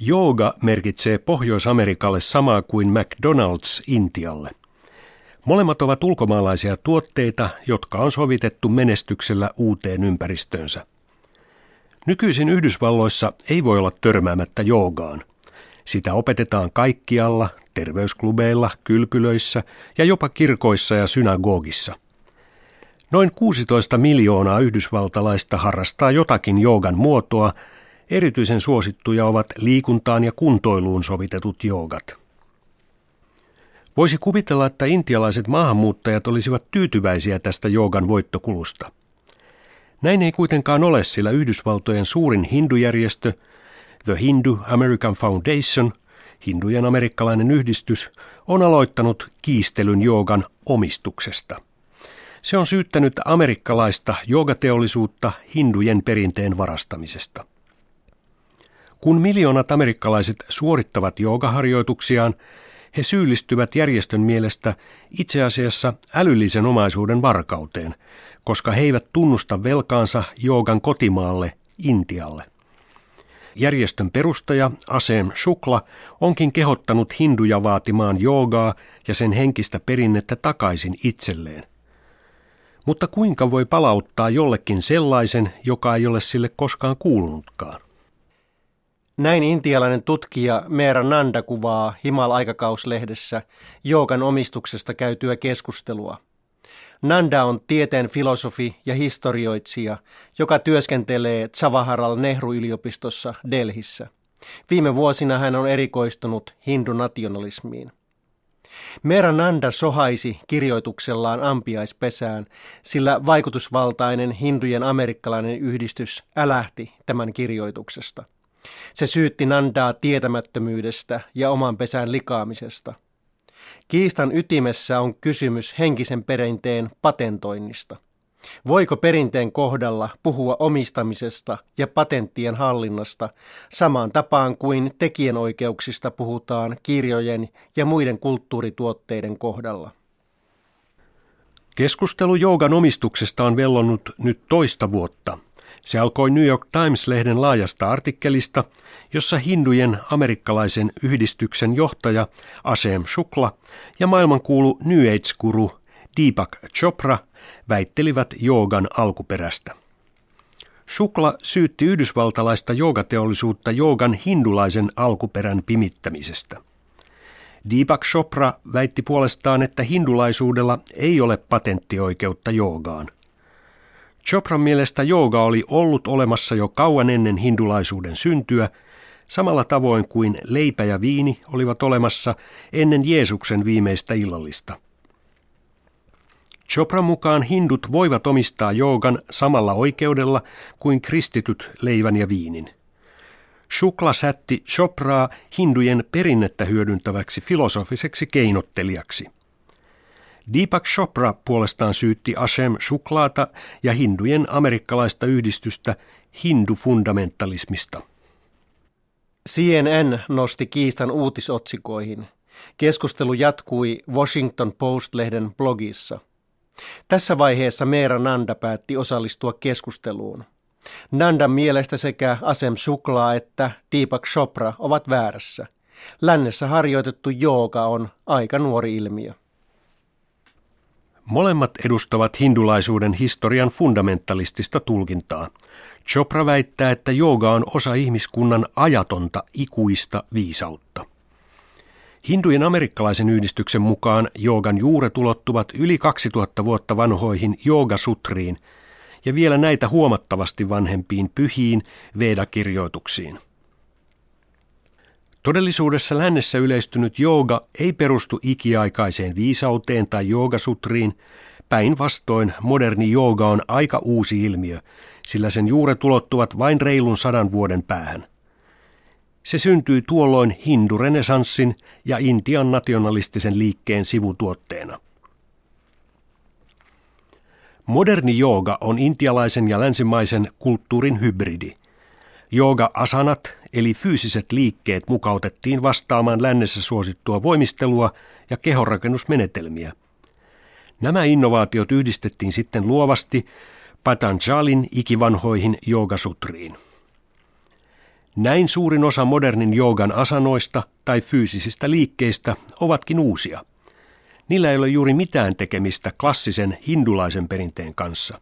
Jooga merkitsee Pohjois-Amerikalle samaa kuin McDonald's Intialle. Molemmat ovat ulkomaalaisia tuotteita, jotka on sovitettu menestyksellä uuteen ympäristöönsä. Nykyisin Yhdysvalloissa ei voi olla törmäämättä joogaan. Sitä opetetaan kaikkialla, terveysklubeilla, kylpylöissä ja jopa kirkoissa ja synagogissa. Noin 16 miljoonaa yhdysvaltalaista harrastaa jotakin joogan muotoa, erityisen suosittuja ovat liikuntaan ja kuntoiluun sovitetut joogat. Voisi kuvitella, että intialaiset maahanmuuttajat olisivat tyytyväisiä tästä joogan voittokulusta. Näin ei kuitenkaan ole, sillä Yhdysvaltojen suurin hindujärjestö, The Hindu American Foundation, hindujen amerikkalainen yhdistys, on aloittanut kiistelyn joogan omistuksesta. Se on syyttänyt amerikkalaista joogateollisuutta hindujen perinteen varastamisesta. Kun miljoonat amerikkalaiset suorittavat joogaharjoituksiaan, he syyllistyvät järjestön mielestä itse asiassa älyllisen omaisuuden varkauteen, koska he eivät tunnusta velkaansa joogan kotimaalle Intialle. Järjestön perustaja Asem Shukla onkin kehottanut hinduja vaatimaan joogaa ja sen henkistä perinnettä takaisin itselleen. Mutta kuinka voi palauttaa jollekin sellaisen, joka ei ole sille koskaan kuulunutkaan? Näin intialainen tutkija Meera Nanda kuvaa Himal-aikakauslehdessä joogan omistuksesta käytyä keskustelua. Nanda on tieteen filosofi ja historioitsija, joka työskentelee Zavaharal Nehru-yliopistossa Delhissä. Viime vuosina hän on erikoistunut hindunationalismiin. Meera Nanda sohaisi kirjoituksellaan ampiaispesään, sillä vaikutusvaltainen hindujen amerikkalainen yhdistys älähti tämän kirjoituksesta – se syytti Nandaa tietämättömyydestä ja oman pesän likaamisesta. Kiistan ytimessä on kysymys henkisen perinteen patentoinnista. Voiko perinteen kohdalla puhua omistamisesta ja patenttien hallinnasta samaan tapaan kuin tekijänoikeuksista puhutaan kirjojen ja muiden kulttuurituotteiden kohdalla? Keskustelu jougan omistuksesta on vellonut nyt toista vuotta – se alkoi New York Times-lehden laajasta artikkelista, jossa hindujen amerikkalaisen yhdistyksen johtaja Asem Shukla ja maailmankuulu New Age-guru Deepak Chopra väittelivät joogan alkuperästä. Shukla syytti yhdysvaltalaista joogateollisuutta joogan hindulaisen alkuperän pimittämisestä. Deepak Chopra väitti puolestaan, että hindulaisuudella ei ole patenttioikeutta joogaan. Chopran mielestä jooga oli ollut olemassa jo kauan ennen hindulaisuuden syntyä, samalla tavoin kuin leipä ja viini olivat olemassa ennen Jeesuksen viimeistä illallista. Chopran mukaan hindut voivat omistaa joogan samalla oikeudella kuin kristityt leivän ja viinin. Shukla sätti Chopraa hindujen perinnettä hyödyntäväksi filosofiseksi keinottelijaksi – Deepak Chopra puolestaan syytti Ashem Shuklaata ja hindujen amerikkalaista yhdistystä hindufundamentalismista. CNN nosti kiistan uutisotsikoihin. Keskustelu jatkui Washington Post-lehden blogissa. Tässä vaiheessa Meera Nanda päätti osallistua keskusteluun. Nandan mielestä sekä Asem Shukla että Deepak Chopra ovat väärässä. Lännessä harjoitettu jooga on aika nuori ilmiö. Molemmat edustavat hindulaisuuden historian fundamentalistista tulkintaa. Chopra väittää, että jooga on osa ihmiskunnan ajatonta ikuista viisautta. Hindujen amerikkalaisen yhdistyksen mukaan joogan juuret ulottuvat yli 2000 vuotta vanhoihin joogasutriin ja vielä näitä huomattavasti vanhempiin pyhiin Veda-kirjoituksiin. Todellisuudessa lännessä yleistynyt jooga ei perustu ikiaikaiseen viisauteen tai joogasutriin. Päinvastoin moderni jooga on aika uusi ilmiö, sillä sen juuret ulottuvat vain reilun sadan vuoden päähän. Se syntyi tuolloin hindurenesanssin ja Intian nationalistisen liikkeen sivutuotteena. Moderni jooga on intialaisen ja länsimaisen kulttuurin hybridi – Jooga-asanat eli fyysiset liikkeet mukautettiin vastaamaan lännessä suosittua voimistelua ja kehonrakennusmenetelmiä. Nämä innovaatiot yhdistettiin sitten luovasti Patanjalin ikivanhoihin joogasutriin. Näin suurin osa modernin joogan asanoista tai fyysisistä liikkeistä ovatkin uusia. Niillä ei ole juuri mitään tekemistä klassisen hindulaisen perinteen kanssa.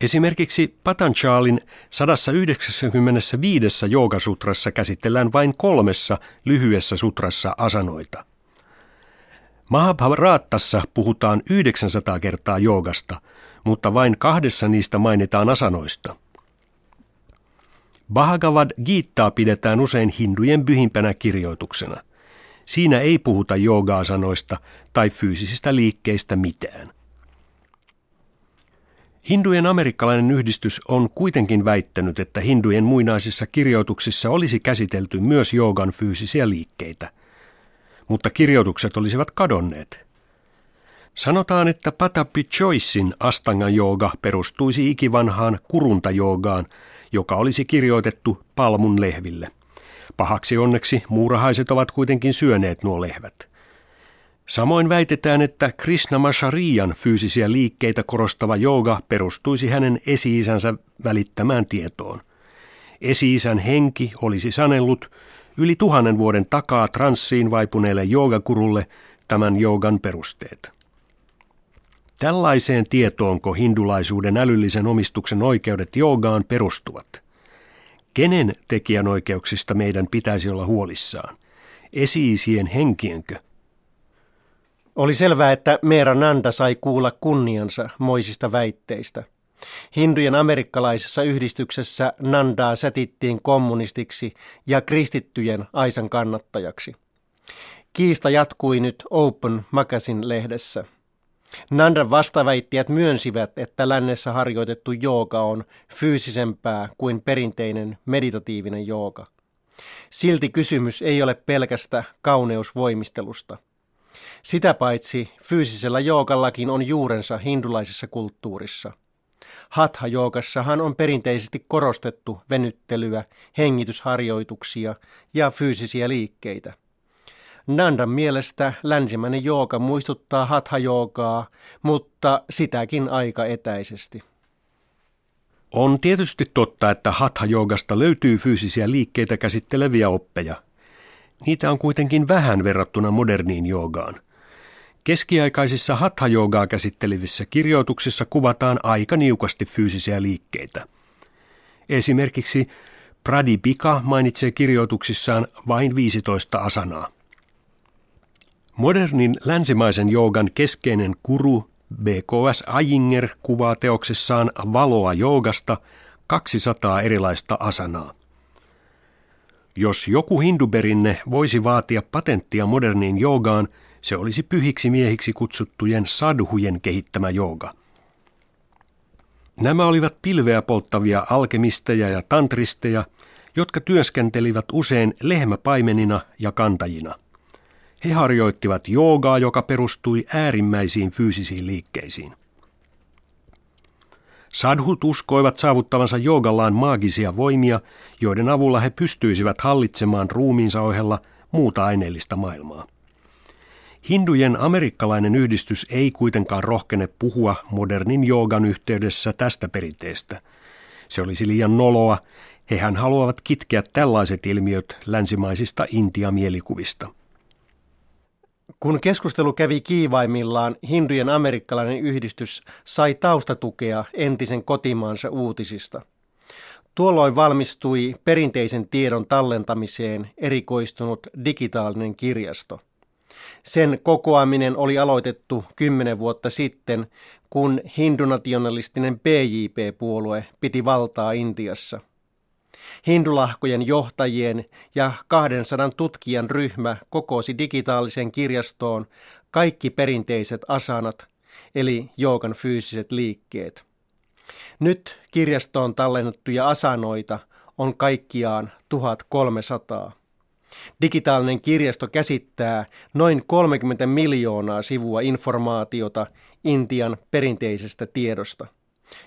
Esimerkiksi Patanjalin 195 joogasutrassa käsitellään vain kolmessa lyhyessä sutrassa asanoita. Mahabharattassa puhutaan 900 kertaa joogasta, mutta vain kahdessa niistä mainitaan asanoista – Bhagavad Gita pidetään usein hindujen pyhimpänä kirjoituksena. Siinä ei puhuta joogaa-sanoista tai fyysisistä liikkeistä mitään. Hindujen amerikkalainen yhdistys on kuitenkin väittänyt, että hindujen muinaisissa kirjoituksissa olisi käsitelty myös joogan fyysisiä liikkeitä, mutta kirjoitukset olisivat kadonneet. Sanotaan, että Patapi Choicein astanga jooga perustuisi ikivanhaan kurunta joogaan, joka olisi kirjoitettu palmun lehville. Pahaksi onneksi muurahaiset ovat kuitenkin syöneet nuo lehvät. Samoin väitetään, että Krishnamacharyan fyysisiä liikkeitä korostava jooga perustuisi hänen esi-isänsä välittämään tietoon. Esi-isän henki olisi sanellut yli tuhannen vuoden takaa transsiin vaipuneelle joogakurulle tämän joogan perusteet. Tällaiseen tietoonko hindulaisuuden älyllisen omistuksen oikeudet joogaan perustuvat? Kenen tekijänoikeuksista meidän pitäisi olla huolissaan? Esiisien henkienkö? Oli selvää, että Meera Nanda sai kuulla kunniansa moisista väitteistä. Hindujen amerikkalaisessa yhdistyksessä Nandaa sätittiin kommunistiksi ja kristittyjen aisan kannattajaksi. Kiista jatkui nyt Open Magazine-lehdessä. Nandan vastaväittäjät myönsivät, että lännessä harjoitettu jooga on fyysisempää kuin perinteinen meditatiivinen jooga. Silti kysymys ei ole pelkästä kauneusvoimistelusta. Sitä paitsi fyysisellä joogallakin on juurensa hindulaisessa kulttuurissa. Hatha-joogassahan on perinteisesti korostettu venyttelyä, hengitysharjoituksia ja fyysisiä liikkeitä – Nandan mielestä länsimäinen jooga muistuttaa hatha-joogaa, mutta sitäkin aika etäisesti. On tietysti totta, että hatha-joogasta löytyy fyysisiä liikkeitä käsitteleviä oppeja. Niitä on kuitenkin vähän verrattuna moderniin joogaan. Keskiaikaisissa hatha-joogaa käsittelevissä kirjoituksissa kuvataan aika niukasti fyysisiä liikkeitä. Esimerkiksi Pradipika mainitsee kirjoituksissaan vain 15 asanaa. Modernin länsimaisen joogan keskeinen kuru BKS Ayinger kuvaa teoksessaan valoa joogasta 200 erilaista asanaa. Jos joku hinduberinne voisi vaatia patenttia moderniin joogaan, se olisi pyhiksi miehiksi kutsuttujen sadhujen kehittämä jooga. Nämä olivat pilveä polttavia alkemisteja ja tantristeja, jotka työskentelivät usein lehmäpaimenina ja kantajina – he harjoittivat joogaa, joka perustui äärimmäisiin fyysisiin liikkeisiin. Sadhut uskoivat saavuttavansa joogallaan maagisia voimia, joiden avulla he pystyisivät hallitsemaan ruumiinsa ohella muuta aineellista maailmaa. Hindujen amerikkalainen yhdistys ei kuitenkaan rohkene puhua modernin joogan yhteydessä tästä perinteestä. Se olisi liian noloa, hehän haluavat kitkeä tällaiset ilmiöt länsimaisista Intia-mielikuvista. Kun keskustelu kävi kiivaimmillaan, hindujen amerikkalainen yhdistys sai taustatukea entisen kotimaansa uutisista. Tuolloin valmistui perinteisen tiedon tallentamiseen erikoistunut digitaalinen kirjasto. Sen kokoaminen oli aloitettu kymmenen vuotta sitten, kun hindunationalistinen PJP-puolue piti valtaa Intiassa – Hindulahkojen johtajien ja 200 tutkijan ryhmä kokosi digitaalisen kirjastoon kaikki perinteiset asanat, eli joogan fyysiset liikkeet. Nyt kirjastoon tallennettuja asanoita on kaikkiaan 1300. Digitaalinen kirjasto käsittää noin 30 miljoonaa sivua informaatiota Intian perinteisestä tiedosta.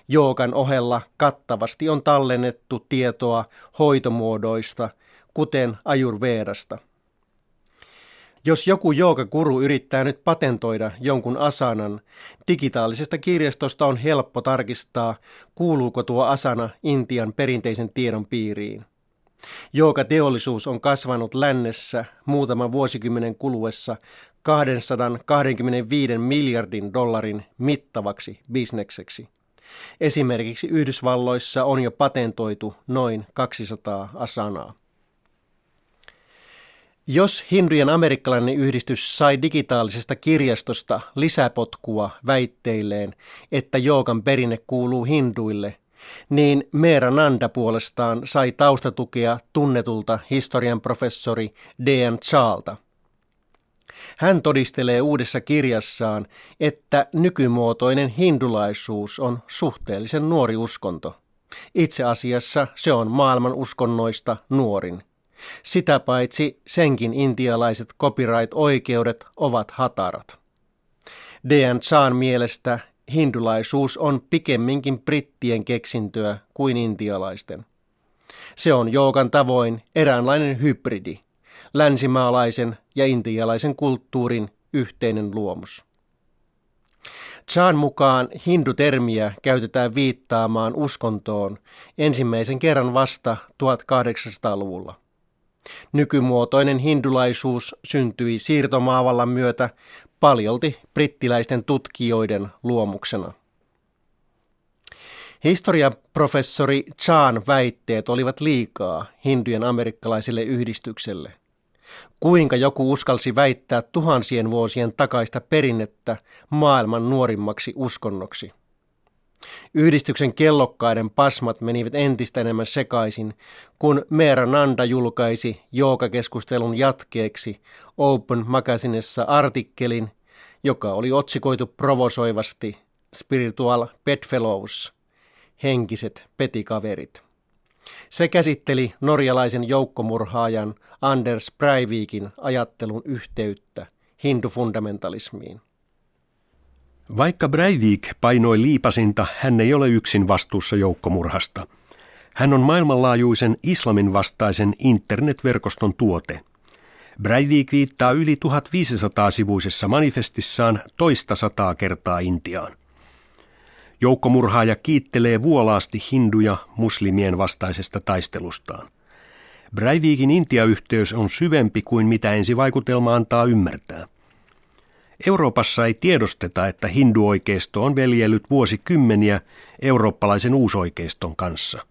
Joogan ohella kattavasti on tallennettu tietoa hoitomuodoista, kuten ajurveedasta. Jos joku joogakuru yrittää nyt patentoida jonkun asanan, digitaalisesta kirjastosta on helppo tarkistaa, kuuluuko tuo asana Intian perinteisen tiedon piiriin. teollisuus on kasvanut lännessä muutaman vuosikymmenen kuluessa 225 miljardin dollarin mittavaksi bisnekseksi. Esimerkiksi Yhdysvalloissa on jo patentoitu noin 200 asanaa. Jos hindujen amerikkalainen yhdistys sai digitaalisesta kirjastosta lisäpotkua väitteilleen, että joogan perinne kuuluu hinduille, niin Meera Nanda puolestaan sai taustatukea tunnetulta historian professori D.N. Chaalta. Hän todistelee uudessa kirjassaan, että nykymuotoinen hindulaisuus on suhteellisen nuori uskonto. Itse asiassa se on maailman uskonnoista nuorin. Sitä paitsi senkin intialaiset copyright-oikeudet ovat hatarat. D.N. Chan mielestä hindulaisuus on pikemminkin brittien keksintöä kuin intialaisten. Se on joogan tavoin eräänlainen hybridi, länsimaalaisen ja intialaisen kulttuurin yhteinen luomus. Chan mukaan hindutermiä käytetään viittaamaan uskontoon ensimmäisen kerran vasta 1800-luvulla. Nykymuotoinen hindulaisuus syntyi siirtomaavallan myötä paljolti brittiläisten tutkijoiden luomuksena. Historian professori Chan väitteet olivat liikaa hindujen amerikkalaiselle yhdistykselle. Kuinka joku uskalsi väittää tuhansien vuosien takaista perinnettä maailman nuorimmaksi uskonnoksi? Yhdistyksen kellokkaiden pasmat menivät entistä enemmän sekaisin, kun Meera Nanda julkaisi jookakeskustelun jatkeeksi Open Magazinessa artikkelin, joka oli otsikoitu provosoivasti Spiritual Bedfellows, henkiset petikaverit. Se käsitteli norjalaisen joukkomurhaajan Anders Breivikin ajattelun yhteyttä hindufundamentalismiin. Vaikka Breivik painoi liipasinta, hän ei ole yksin vastuussa joukkomurhasta. Hän on maailmanlaajuisen islamin vastaisen internetverkoston tuote. Breivik viittaa yli 1500-sivuisessa manifestissaan toista sataa kertaa Intiaan. Joukkomurhaaja kiittelee vuolaasti hinduja muslimien vastaisesta taistelustaan. Breivikin Intia-yhteys on syvempi kuin mitä ensivaikutelma antaa ymmärtää – Euroopassa ei tiedosteta, että hinduoikeisto on veljellyt vuosikymmeniä eurooppalaisen uusoikeiston kanssa.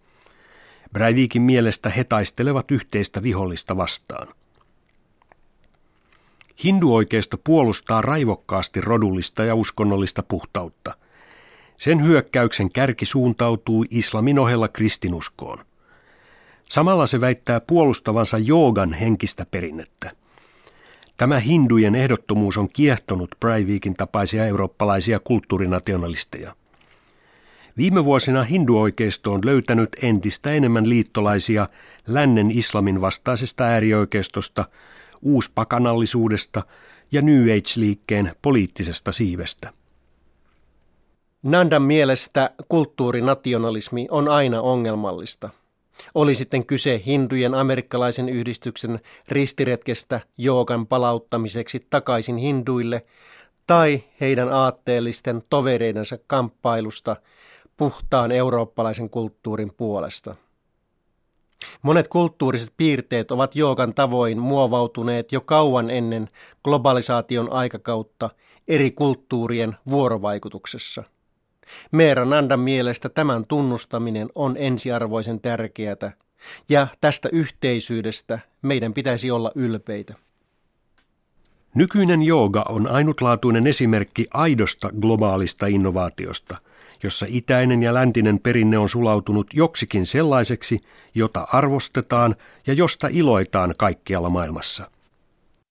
Breivikin mielestä he taistelevat yhteistä vihollista vastaan. Hinduoikeisto puolustaa raivokkaasti rodullista ja uskonnollista puhtautta. Sen hyökkäyksen kärki suuntautuu islamin ohella kristinuskoon. Samalla se väittää puolustavansa joogan henkistä perinnettä. Tämä hindujen ehdottomuus on kiehtonut Breivikin tapaisia eurooppalaisia kulttuurinationalisteja. Viime vuosina hinduoikeisto on löytänyt entistä enemmän liittolaisia lännen islamin vastaisesta äärioikeistosta, uuspakanallisuudesta ja New Age-liikkeen poliittisesta siivestä. Nandan mielestä kulttuurinationalismi on aina ongelmallista – oli sitten kyse hindujen amerikkalaisen yhdistyksen ristiretkestä joogan palauttamiseksi takaisin hinduille tai heidän aatteellisten tovereidensa kamppailusta puhtaan eurooppalaisen kulttuurin puolesta. Monet kulttuuriset piirteet ovat joogan tavoin muovautuneet jo kauan ennen globalisaation aikakautta eri kulttuurien vuorovaikutuksessa – Meera Nandan mielestä tämän tunnustaminen on ensiarvoisen tärkeää, ja tästä yhteisyydestä meidän pitäisi olla ylpeitä. Nykyinen jooga on ainutlaatuinen esimerkki aidosta globaalista innovaatiosta, jossa itäinen ja läntinen perinne on sulautunut joksikin sellaiseksi, jota arvostetaan ja josta iloitaan kaikkialla maailmassa.